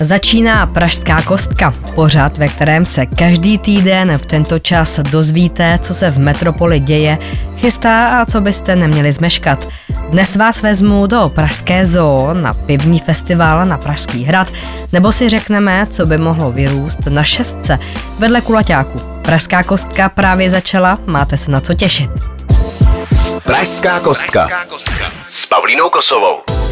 Začíná Pražská kostka, pořad, ve kterém se každý týden v tento čas dozvíte, co se v metropoli děje, chystá a co byste neměli zmeškat. Dnes vás vezmu do Pražské zoo na pivní festival na Pražský hrad, nebo si řekneme, co by mohlo vyrůst na šestce vedle kulaťáku. Pražská kostka právě začala, máte se na co těšit. Pražská kostka s Pavlínou Kosovou.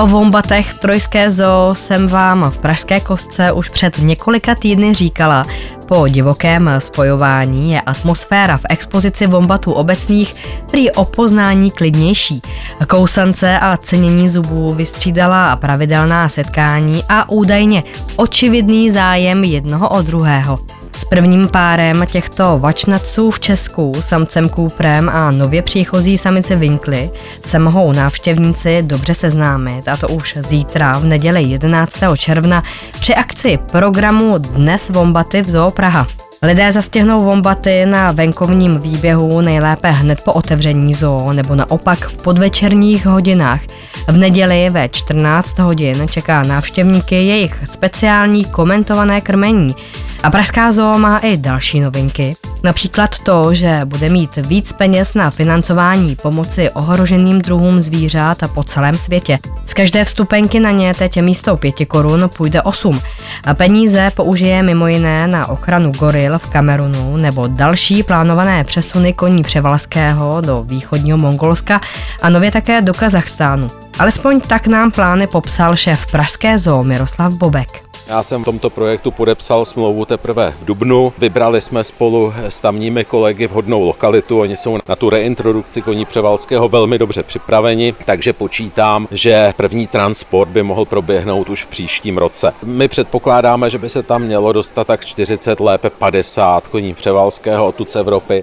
O vombatech v Trojské zoo jsem vám v Pražské kostce už před několika týdny říkala. Po divokém spojování je atmosféra v expozici vombatů obecných prý o poznání klidnější. Kousance a cenění zubů vystřídala pravidelná setkání a údajně očividný zájem jednoho o druhého. S prvním párem těchto vačnaců v Česku, samcem Kůprem a nově příchozí samici Winkly, se mohou návštěvníci dobře seznámit, a to už zítra v neděli 11. června při akci programu Dnes Vombaty v Zoo Praha. Lidé zastěhnou vombaty na venkovním výběhu nejlépe hned po otevření zoo nebo naopak v podvečerních hodinách. V neděli ve 14 hodin čeká návštěvníky jejich speciální komentované krmení. A Pražská zoo má i další novinky. Například to, že bude mít víc peněz na financování pomoci ohroženým druhům zvířat po celém světě. Z každé vstupenky na ně teď místo 5 korun půjde 8. A peníze použije mimo jiné na ochranu goril v Kamerunu nebo další plánované přesuny koní Převalského do východního Mongolska a nově také do Kazachstánu. Alespoň tak nám plány popsal šéf Pražské zoo Miroslav Bobek. Já jsem v tomto projektu podepsal smlouvu teprve v Dubnu. Vybrali jsme spolu s tamními kolegy vhodnou lokalitu. Oni jsou na tu reintrodukci koní Převalského velmi dobře připraveni, takže počítám, že první transport by mohl proběhnout už v příštím roce. My předpokládáme, že by se tam mělo dostat tak 40, lépe 50 koní Převalského odtud z Evropy.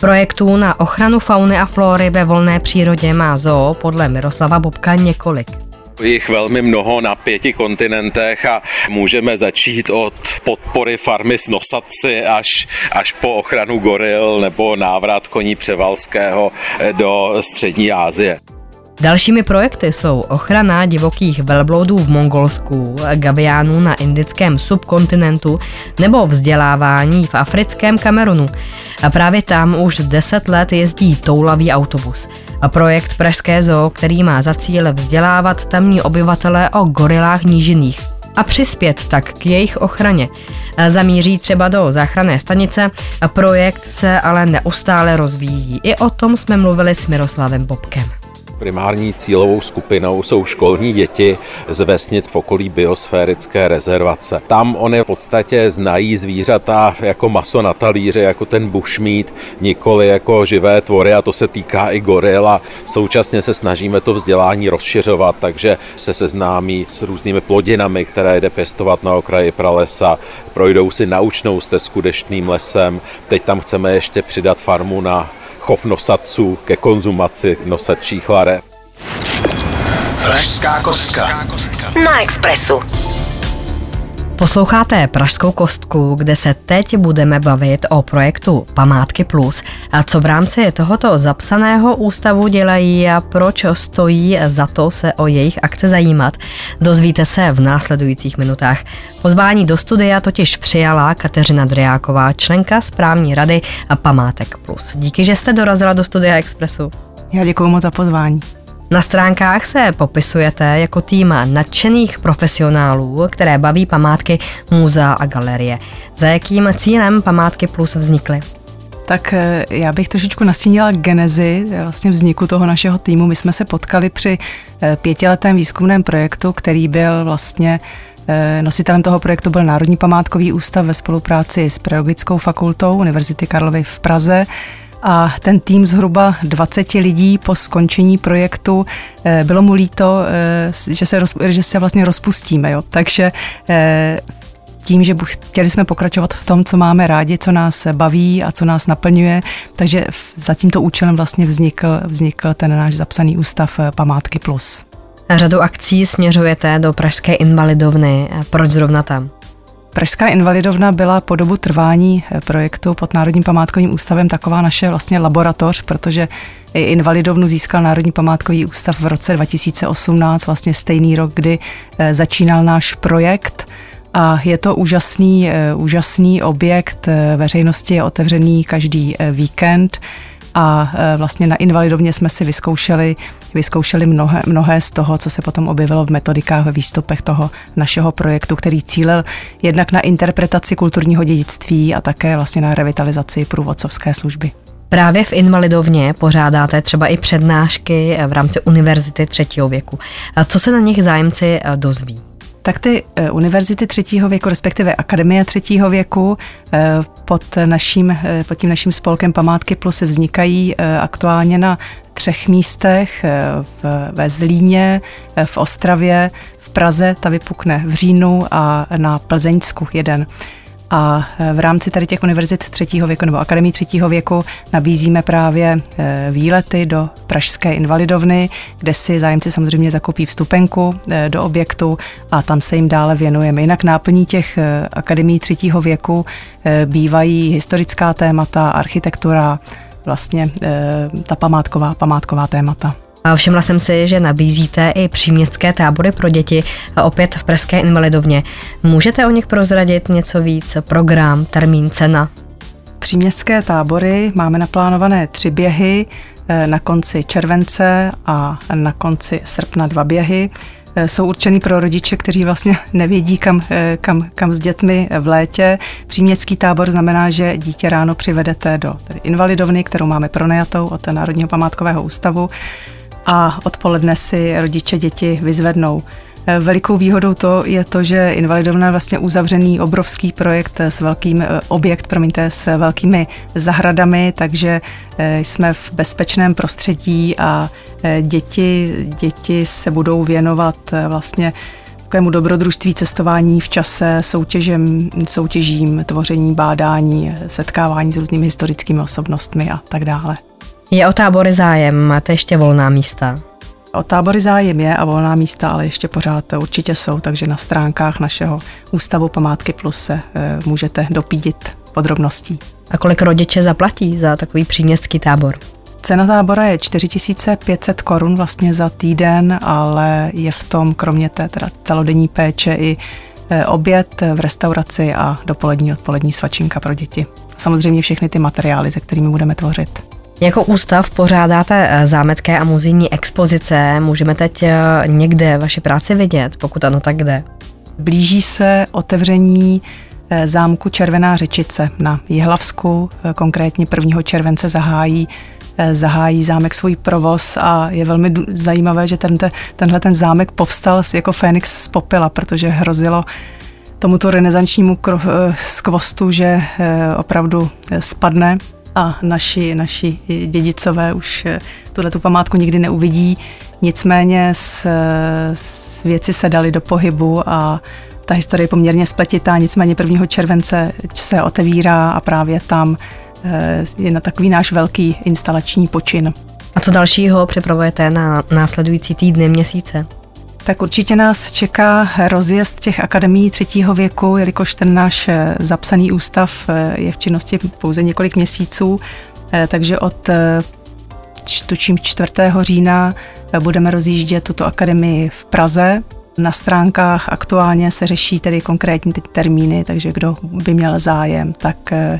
Projektů na ochranu fauny a flory ve volné přírodě má zoo podle Miroslava Bobka několik jich velmi mnoho na pěti kontinentech a můžeme začít od podpory farmy s nosatci až, až po ochranu goril nebo návrat koní Převalského do střední Asie. Dalšími projekty jsou ochrana divokých velbloudů v Mongolsku, gaviánů na indickém subkontinentu nebo vzdělávání v africkém Kamerunu. A právě tam už 10 let jezdí toulavý autobus. A projekt Pražské zoo, který má za cíl vzdělávat tamní obyvatele o gorilách nížiných a přispět tak k jejich ochraně. Zamíří třeba do záchranné stanice, projekt se ale neustále rozvíjí. I o tom jsme mluvili s Miroslavem Bobkem. Primární cílovou skupinou jsou školní děti z vesnic v okolí biosférické rezervace. Tam oni v podstatě znají zvířata jako maso na talíře, jako ten bushmeat, nikoli jako živé tvory a to se týká i goril a současně se snažíme to vzdělání rozšiřovat, takže se seznámí s různými plodinami, které jde pěstovat na okraji pralesa, projdou si naučnou stezku deštným lesem. Teď tam chceme ještě přidat farmu na chov nosaců ke konzumaci nosačích larev. Pražská kostka. Na Expressu. Posloucháte Pražskou kostku, kde se teď budeme bavit o projektu Památky Plus a co v rámci tohoto zapsaného ústavu dělají a proč stojí za to se o jejich akce zajímat. Dozvíte se v následujících minutách. Pozvání do studia totiž přijala Kateřina Driáková, členka správní rady Památek Plus. Díky, že jste dorazila do studia Expressu. Já děkuji moc za pozvání. Na stránkách se popisujete jako tým nadšených profesionálů, které baví památky muzea a galerie. Za jakým cílem Památky Plus vznikly? Tak eh, já bych trošičku nastínila genezi eh, vlastně vzniku toho našeho týmu. My jsme se potkali při eh, pětiletém výzkumném projektu, který byl vlastně Nositelem toho projektu byl Národní památkový ústav ve spolupráci s Pedagogickou fakultou Univerzity Karlovy v Praze a ten tým zhruba 20 lidí po skončení projektu eh, bylo mu líto, eh, že se, že se vlastně rozpustíme. Jo. Takže eh, tím, že chtěli jsme pokračovat v tom, co máme rádi, co nás baví a co nás naplňuje, takže za tímto účelem vlastně vznikl, vznikl ten náš zapsaný ústav Památky Plus. Řadu akcí směřujete do Pražské invalidovny. Proč zrovna tam? Pražská invalidovna byla po dobu trvání projektu pod Národním památkovým ústavem taková naše vlastně laboratoř, protože invalidovnu získal Národní památkový ústav v roce 2018, vlastně stejný rok, kdy začínal náš projekt. A je to úžasný, úžasný objekt, veřejnosti je otevřený každý víkend a vlastně na invalidovně jsme si vyzkoušeli vyzkoušeli mnohé, mnohé z toho, co se potom objevilo v metodikách, ve výstupech toho našeho projektu, který cílil jednak na interpretaci kulturního dědictví a také vlastně na revitalizaci průvodcovské služby. Právě v Invalidovně pořádáte třeba i přednášky v rámci univerzity třetího věku. A co se na nich zájemci eh, dozví? tak ty eh, univerzity třetího věku, respektive akademie třetího věku eh, pod, naším, pod tím naším spolkem Památky Plus vznikají aktuálně na třech místech, eh, v, ve Zlíně, eh, v Ostravě, v Praze, ta vypukne v říjnu a na Plzeňsku jeden. A eh, v rámci tady těch univerzit třetího věku nebo akademii třetího věku nabízíme právě výlety do Pražské invalidovny, kde si zájemci samozřejmě zakupí vstupenku do objektu a tam se jim dále věnujeme. Jinak náplní těch akademií třetího věku bývají historická témata, architektura, vlastně e, ta památková, památková témata. A všimla jsem si, že nabízíte i příměstské tábory pro děti, opět v Pražské invalidovně. Můžete o nich prozradit něco víc? Program, termín, cena? Příměstské tábory máme naplánované tři běhy, e, na konci července a na konci srpna dva běhy. Eh, jsou určený pro rodiče, kteří vlastně nevědí, kam, eh, kam, kam s dětmi v létě. Příměstský tábor znamená, že dítě ráno přivedete do tedy invalidovny, kterou máme pronajatou od Národního památkového ústavu a odpoledne si rodiče děti vyzvednou. Velikou výhodou to je to, že Invalidovna je vlastně uzavřený obrovský projekt s velkým eh, objekt, promiňte, s velkými zahradami, takže eh, jsme v bezpečném prostředí a eh, děti, děti se budou věnovat vlastně takovému dobrodružství, cestování v čase, soutěžem, soutěžím, tvoření, bádání, setkávání s různými historickými osobnostmi a tak dále. Je o tábory zájem, máte ještě volná místa? O tábory zájem je a volná místa, ale ještě pořád určitě jsou, takže na stránkách našeho Ústavu Památky Plus se e, můžete dopídit podrobností. A kolik rodiče zaplatí za takový příměstský tábor? Cena tábora je 4500 korun vlastně za týden, ale je v tom kromě té teda celodenní péče i e, oběd v restauraci a dopolední odpolední svačinka pro děti. Samozřejmě všechny ty materiály, se kterými budeme tvořit. Jako ústav pořádáte eh, zámecké a muzejní expozice. Můžeme teď eh, někde vaši práci vidět? Pokud ano, tak kde? Blíží se otevření eh, zámku Červená řečice na Jihlavsku. Konkrétně 1. července zahájí zahájí zámek svůj provoz a je velmi zajímavé, že tento, tenhle ten zámek povstal jako Fénix z popela, protože hrozilo tomuto renesančnímu skvostu, že opravdu spadne a naši, naši dědicové už eh, tuhle tu památku nikdy neuvidí. Nicméně s, s věci se dali do pohybu a ta historie je poměrně spletitá, nicméně 1. července se otevírá a právě tam eh, je na takový náš velký instalační počin. A co dalšího připravujete na následující týdny, měsíce? Tak určitě nás čeká rozjezd těch akademií třetího věku, jelikož ten náš eh, zapsaný ústav eh, je v činnosti pouze několik měsíců, eh, takže od tučím 4. října budeme rozjíždět tuto akademii v Praze. Na stránkách aktuálně se řeší tedy konkrétní ty termíny, takže kdo by měl zájem, tak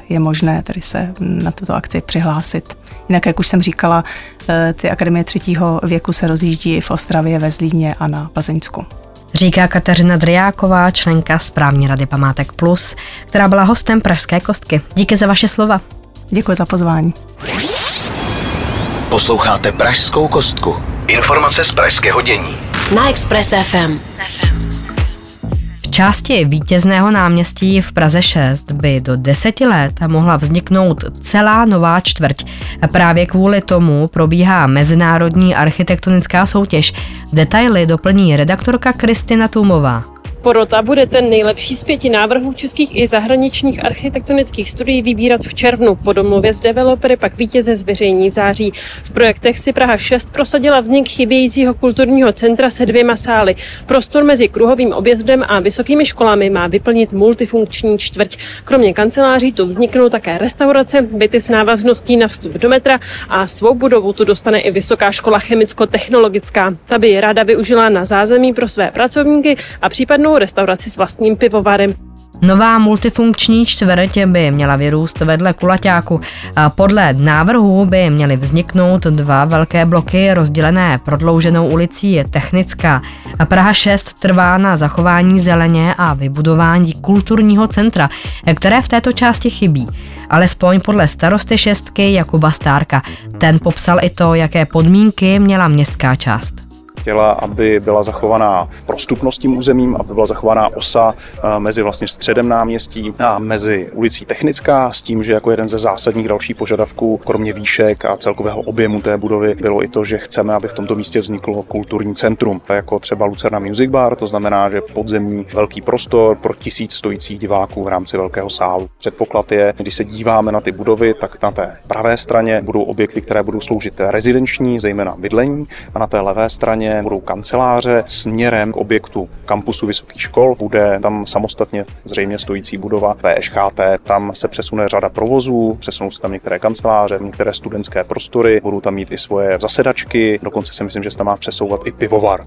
je možné tedy se na tuto akci přihlásit. Jinak, jak už jsem říkala, eh, ty akademie třetího věku se rozjíždí v Ostravě, ve Zlíně a na Plzeňsku. Říká Kateřina Driáková, členka správní rady Památek Plus, která byla hostem Pražské kostky. Díky za vaše slova. Děkuji za pozvání. Posloucháte Pražskou kostku. Informace z pražského dění. Na Express FM. Části vítězného náměstí v Praze 6 by do deseti let mohla vzniknout celá nová čtvrť. Právě kvůli tomu probíhá mezinárodní architektonická soutěž. Detaily doplní redaktorka Kristina Tumová. Porota bude ten nejlepší z pěti návrhů českých i zahraničních architektonických studií vybírat v červnu. Po domluvě s developery pak vítěze zveřejní v září. V projektech si Praha 6 prosadila vznik chybějícího kulturního centra se dvěma sály. Prostor mezi kruhovým objezdem a vysokými školami má vyplnit multifunkční čtvrť. Kromě kanceláří tu vzniknou také restaurace, byty s návazností na vstup do metra a svou budovu tu dostane i Vysoká škola chemicko-technologická. Ta by ráda využila na zázemí pro své pracovníky a případnou restauraci s vlastním pivovarem. Nová multifunkční čtvrť by měla vyrůst vedle kulaťáku. Podle návrhu by měly vzniknout dva velké bloky rozdělené prodlouženou ulicí Technická. Praha 6 trvá na zachování zeleně a vybudování kulturního centra, které v této části chybí. Alespoň podle starosty šestky Jakuba Stárka. Ten popsal i to, jaké podmínky měla městská část chtěla, aby byla zachovaná prostupnost tím územím, aby byla zachovaná osa eh, mezi vlastně středem náměstí a mezi ulicí Technická s tím, že jako jeden ze zásadních dalších požadavků, kromě výšek a celkového objemu té budovy, bylo i to, že chceme, aby v tomto místě vzniklo kulturní centrum, jako třeba Lucerna Music Bar, to znamená, že podzemní velký prostor pro tisíc stojících diváků v rámci velkého sálu. Předpoklad je, když se díváme na ty budovy, tak na té pravé straně budou objekty, které budou sloužit rezidenční, zejména bydlení, a na té levé straně budou kanceláře směrem k objektu kampusu vysokých škol. Bude tam samostatně zřejmě stojící budova VŠHT. Tam se přesune řada provozů, přesunou se tam některé kanceláře, některé studentské prostory, budou tam mít i svoje zasedačky, dokonce si myslím, že se tam má přesouvat i pivovar.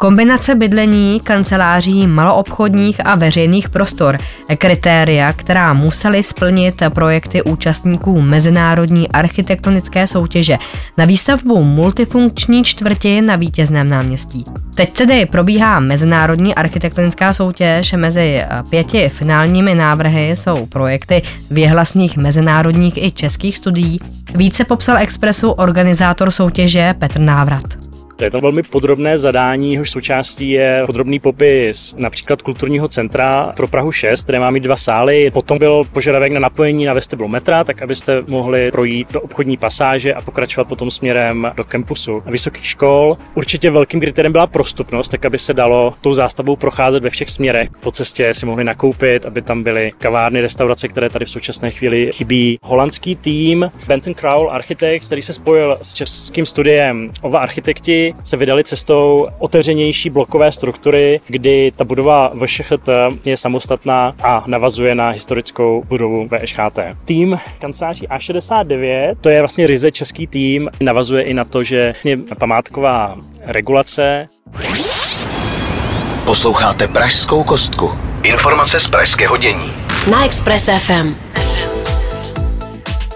Kombinace bydlení, kanceláří, maloobchodních a veřejných prostor, kritéria, která musely splnit projekty účastníků Mezinárodní architektonické soutěže na výstavbu multifunkční čtvrti na vítězném náměstí. Teď tedy probíhá Mezinárodní architektonická soutěž. Mezi pěti finálními návrhy jsou projekty věhlasných mezinárodních i českých studií. Více popsal Expressu organizátor soutěže Petr Návrat. To je to velmi podrobné zadání, jehož součástí je podrobný popis například kulturního centra pro Prahu 6, které má mít dva sály. Potom byl požadavek na napojení na vestibulu metra, tak abyste mohli projít do obchodní pasáže a pokračovat potom směrem do kampusu vysokých škol. Určitě velkým kritériem byla prostupnost, tak aby se dalo tou zástavbou procházet ve všech směrech. Po cestě si mohli nakoupit, aby tam byly kavárny, restaurace, které tady v současné chvíli chybí. Holandský tým Benton Crowell Architects, který se spojil s českým studiem OVA Architekti, se vydali cestou otevřenější blokové struktury, kdy ta budova VŠHT je samostatná a navazuje na historickou budovu VŠHT. Tým kanceláří A69, to je vlastně ryze český tým, navazuje i na to, že je památková regulace. Posloucháte Pražskou kostku. Informace z pražského dění. Na Express FM.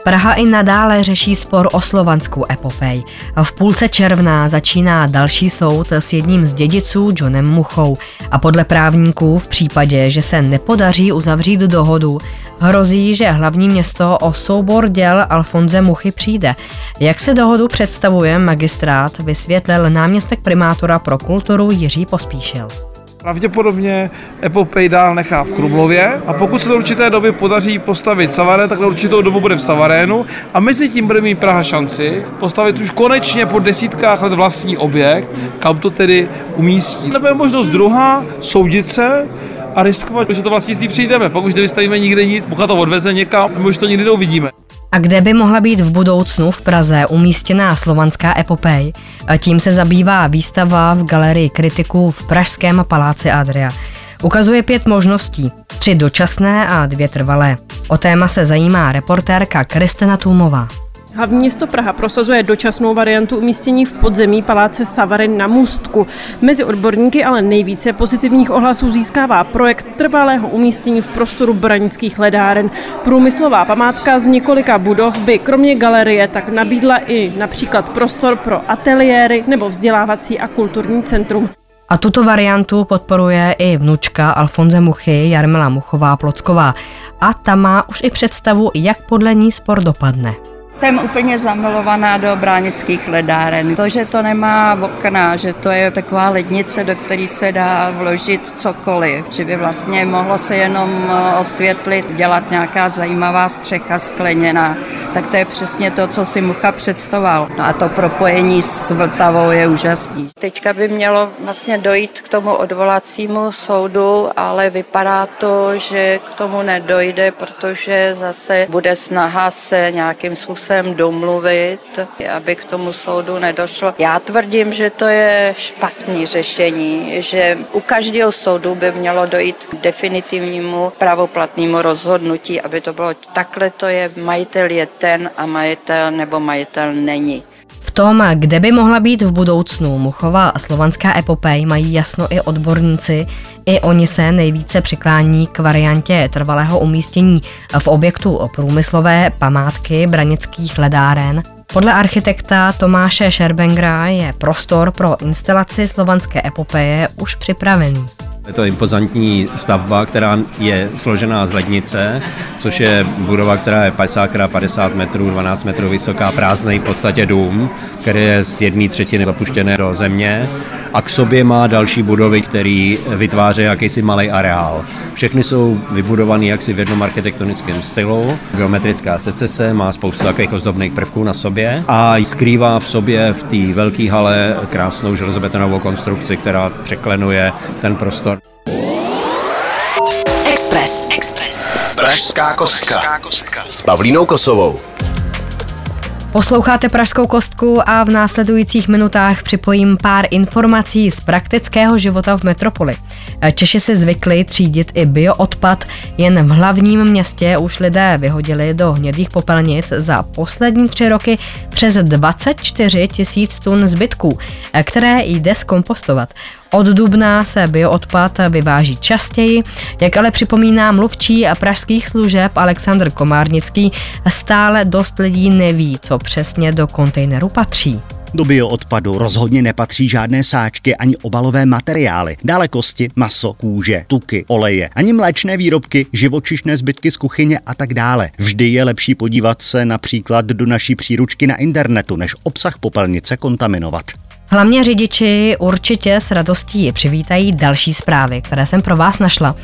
Praha i nadále řeší spor o slovanskou epopej. V půlce června začíná další soud s jedním z dědiců Johnem Muchou a podle právníků v případě, že se nepodaří uzavřít dohodu, hrozí, že hlavní město o soubor děl Alfonze Muchy přijde. Jak se dohodu představuje magistrát, vysvětlil náměstek primátora pro kulturu Jiří Pospíšil. Pravděpodobně epopej dál nechá v Krumlově a pokud se do určité doby podaří postavit Savarén, tak na určitou dobu bude v Savarénu a mezi tím bude mít Praha šanci postavit už konečně po desítkách let vlastní objekt, kam to tedy umístí. Nebo je možnost druhá, soudit se, a riskovat, že to vlastnictví přijdeme. Pokud nevystavíme nikde nic, Bucha to odveze někam, my už to nikdy neuvidíme. A kde by mohla být v budoucnu v Praze umístěná slovanská epopej? Tím se zabývá výstava v galerii kritiků v Pražském paláci Adria. Ukazuje pět možností, tři dočasné a dvě trvalé. O téma se zajímá reportérka Kristina Tůmová. Hlavní město Praha prosazuje dočasnou variantu umístění v podzemí paláce Savarin na Můstku. Mezi odborníky ale nejvíce pozitivních ohlasů získává projekt trvalého umístění v prostoru branických ledáren. Průmyslová památka z několika budov by kromě galerie tak nabídla i například prostor pro ateliéry nebo vzdělávací a kulturní centrum. A tuto variantu podporuje i vnučka Alfonze Muchy Jarmila Muchová Plocková. A ta má už i představu, jak podle ní spor dopadne. Jsem úplně zamilovaná do bránických ledáren. To, že to nemá okna, že to je taková lednice, do které se dá vložit cokoliv, že by vlastně mohlo se jenom eh, osvětlit, dělat nějaká zajímavá střecha skleněná, tak to je přesně to, co si Mucha představoval. No a to propojení s Vltavou je úžasný. Teďka by mělo vlastně dojít k tomu odvolacímu soudu, ale vypadá to, že k tomu nedojde, protože zase bude snaha se nějakým způsobem domluvit, aby k tomu soudu nedošlo. Já tvrdím, že to je špatný řešení, že u každého soudu by mělo dojít k definitivnímu pravoplatnému rozhodnutí, aby to bylo takhle to je, majitel je ten a majitel nebo majitel není. Tom, kde by mohla být v budoucnu Muchová a slovanská epopej, mají jasno i odborníci. I oni se nejvíce přiklání k variantě trvalého umístění v objektu průmyslové památky branických ledáren. Podle architekta Tomáše Šerbengra je prostor pro instalaci slovanské epopeje už připravený. Je to impozantní stavba, která je složená z lednice, což je budova, která je 50 x 50 metrů, 12 metrů vysoká, prázdný v podstatě dům, který je z jedné třetiny zapuštěné do země a k sobě má další budovy, který vytváří jakýsi malý areál. Všechny jsou vybudované jaksi v jednom architektonickém stylu. Geometrická secese má spoustu takových ozdobných prvků na sobě a skrývá v sobě v té velké hale krásnou železobetonovou konstrukci, která překlenuje ten prostor. Express. Express. Pražská kostka. S Pavlínou Kosovou. Posloucháte Pražskou kostku a v následujících minutách připojím pár informací z praktického života v metropoli. Češi si zvykli třídit i bioodpad, jen v hlavním městě už lidé vyhodili do hnědých popelnic za poslední tři roky přes 24 tisíc tun zbytků, které jde zkompostovat. Od dubna se bioodpad vyváží častěji, jak ale připomíná mluvčí pražských služeb Aleksandr Komárnický, stále dost lidí neví, co přesně do kontejneru patří. Do bioodpadu rozhodně nepatří žádné sáčky ani obalové materiály. Dále kosti, maso, kůže, tuky, oleje, ani mléčné výrobky, živočišné zbytky z kuchyně a tak dále. Vždy je lepší podívat se například do naší příručky na internetu, než obsah popelnice kontaminovat. Hlavně řidiči určitě s radostí přivítají další zprávy, které jsem pro vás našla.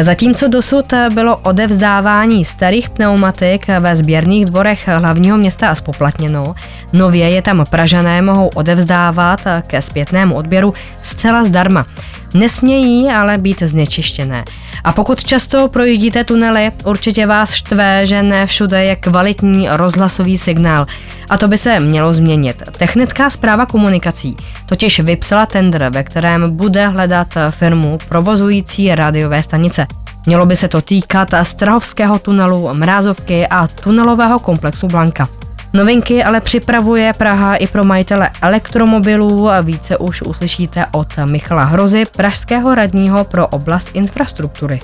Zatímco dosud bylo odevzdávání starých pneumatik ve sběrných dvorech hlavního města a spoplatněno, nově je tam Pražané mohou odevzdávat ke zpětnému odběru zcela zdarma. Nesmějí ale být znečištěné. A pokud často projíždíte tunely, určitě vás štve, že ne všude je kvalitní rozhlasový signál. A to by se mělo změnit. Technická zpráva komunikací totiž vypsala tender, ve kterém bude hledat firmu provozující rádiové stanice. Mělo by se to týkat Strahovského tunelu, Mrázovky a tunelového komplexu Blanka. Novinky ale připravuje Praha i pro majitele elektromobilů a více už uslyšíte od Michala Hrozy, pražského radního pro oblast infrastruktury.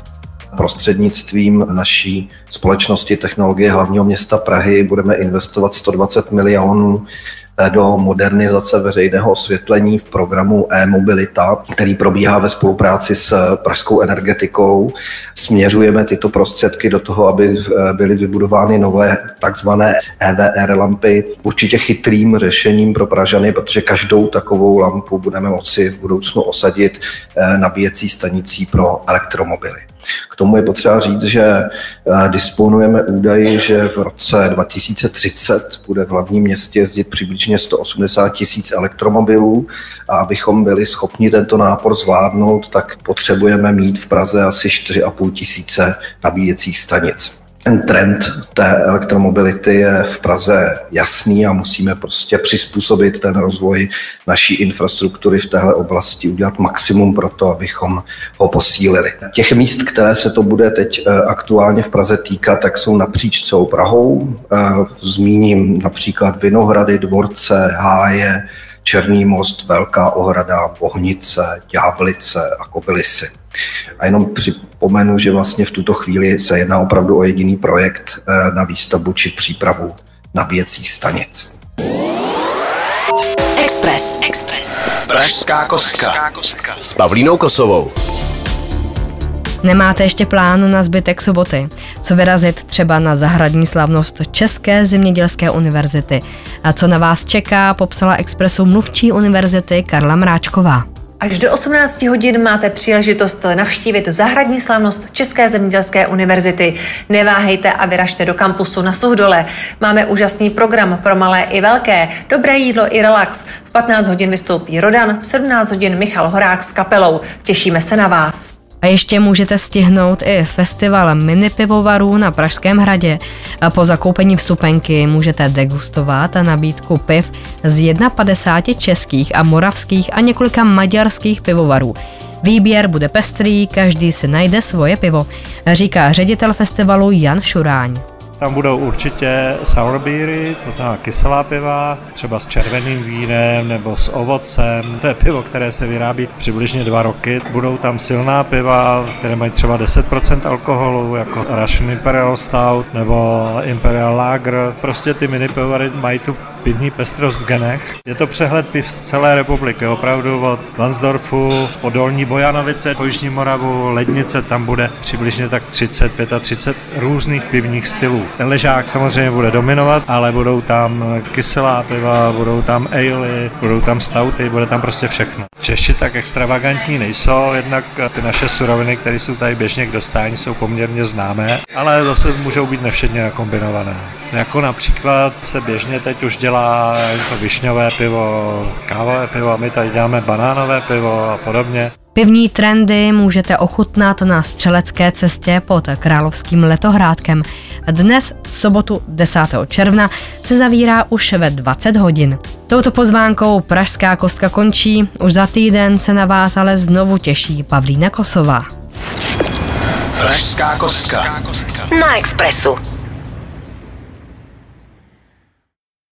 Prostřednictvím naší společnosti technologie hlavního města Prahy budeme investovat 120 milionů do modernizace veřejného osvětlení v programu e-mobilita, který probíhá ve spolupráci s pražskou energetikou. Směřujeme tyto prostředky do toho, aby byly vybudovány nové takzvané EVR lampy. Určitě chytrým řešením pro Pražany, protože každou takovou lampu budeme moci v budoucnu osadit eh, nabíjecí stanicí pro elektromobily. K tomu je potřeba říct, že eh, disponujeme údaji, že v roce 2030 bude v hlavním městě jezdit přibližně 180 tisíc elektromobilů. A abychom byli schopni tento nápor zvládnout, tak potřebujeme mít v Praze asi 4,5 tisíce nabíjecích stanic ten trend té elektromobility je v Praze jasný a musíme prostě přizpůsobit ten rozvoj naší infrastruktury v téhle oblasti, udělat maximum pro to, abychom ho posílili. Těch míst, které se to bude teď eh, aktuálně v Praze týkat, tak jsou napříč celou Prahou. Eh, zmíním například Vinohrady, Dvorce, Háje, Černý most, Velká ohrada, Bohnice, Ďáblice a Kobylisy. A jenom připomenu, že vlastně v tuto chvíli se jedná opravdu o jediný projekt eh, na výstavbu či přípravu nabíjecích stanic. Express. Express. Pražská kostka. S Pavlínou Kosovou. Nemáte ještě plán na zbytek soboty? Co vyrazit třeba na zahradní slavnost České zemědělské univerzity? A co na vás čeká, popsala Expressu mluvčí univerzity Karla Mráčková. Až do 18 hodin máte příležitost navštívit zahradní slavnost České zemědělské univerzity. Neváhejte a vyražte do kampusu na Suhdole. Máme úžasný program pro malé i velké, dobré jídlo i relax. V 15 hodin vystoupí Rodan, v 17 hodin Michal Horák s kapelou. Těšíme se na vás. A ještě můžete stihnout i festival mini pivovarů na Pražském hradě. Po zakoupení vstupenky můžete degustovat nabídku piv z 51 českých a moravských a několika maďarských pivovarů. Výběr bude pestrý, každý si najde svoje pivo, říká ředitel festivalu Jan Šuráň. Tam budou určitě sour beery, to znamená kyselá piva, třeba s červeným vínem nebo s ovocem. To je pivo, které se vyrábí přibližně dva roky. Budou tam silná piva, které mají třeba 10% alkoholu, jako Russian Imperial Stout nebo Imperial Lager. Prostě ty mini pivovary mají tu pivní pestrost v genech. Je to přehled piv z celé republiky, opravdu od Lansdorfu po Dolní Bojanovice, po Jižní Moravu, Lednice, tam bude přibližně tak 30, 35 různých pivních stylů. Ten ležák samozřejmě bude dominovat, ale budou tam kyselá piva, budou tam ale, budou tam stouty, bude tam prostě všechno. Češi tak extravagantní nejsou, jednak ty naše suroviny, které jsou tady běžně k dostání, jsou poměrně známé, ale zase můžou být nevšedně nakombinované. Jako například se běžně teď už dělá to višňové pivo, kávové pivo a my tady děláme banánové pivo a podobně. Pivní trendy můžete ochutnat na střelecké cestě pod Královským letohrádkem. Dnes, sobotu 10. června, se zavírá už ve 20 hodin. Touto pozvánkou Pražská kostka končí, už za týden se na vás ale znovu těší Pavlína Kosová. Pražská kostka. Na Expressu.